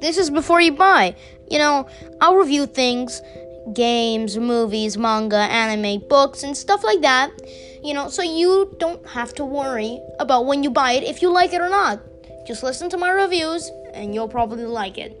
This is before you buy. You know, I'll review things games, movies, manga, anime, books, and stuff like that. You know, so you don't have to worry about when you buy it if you like it or not. Just listen to my reviews and you'll probably like it.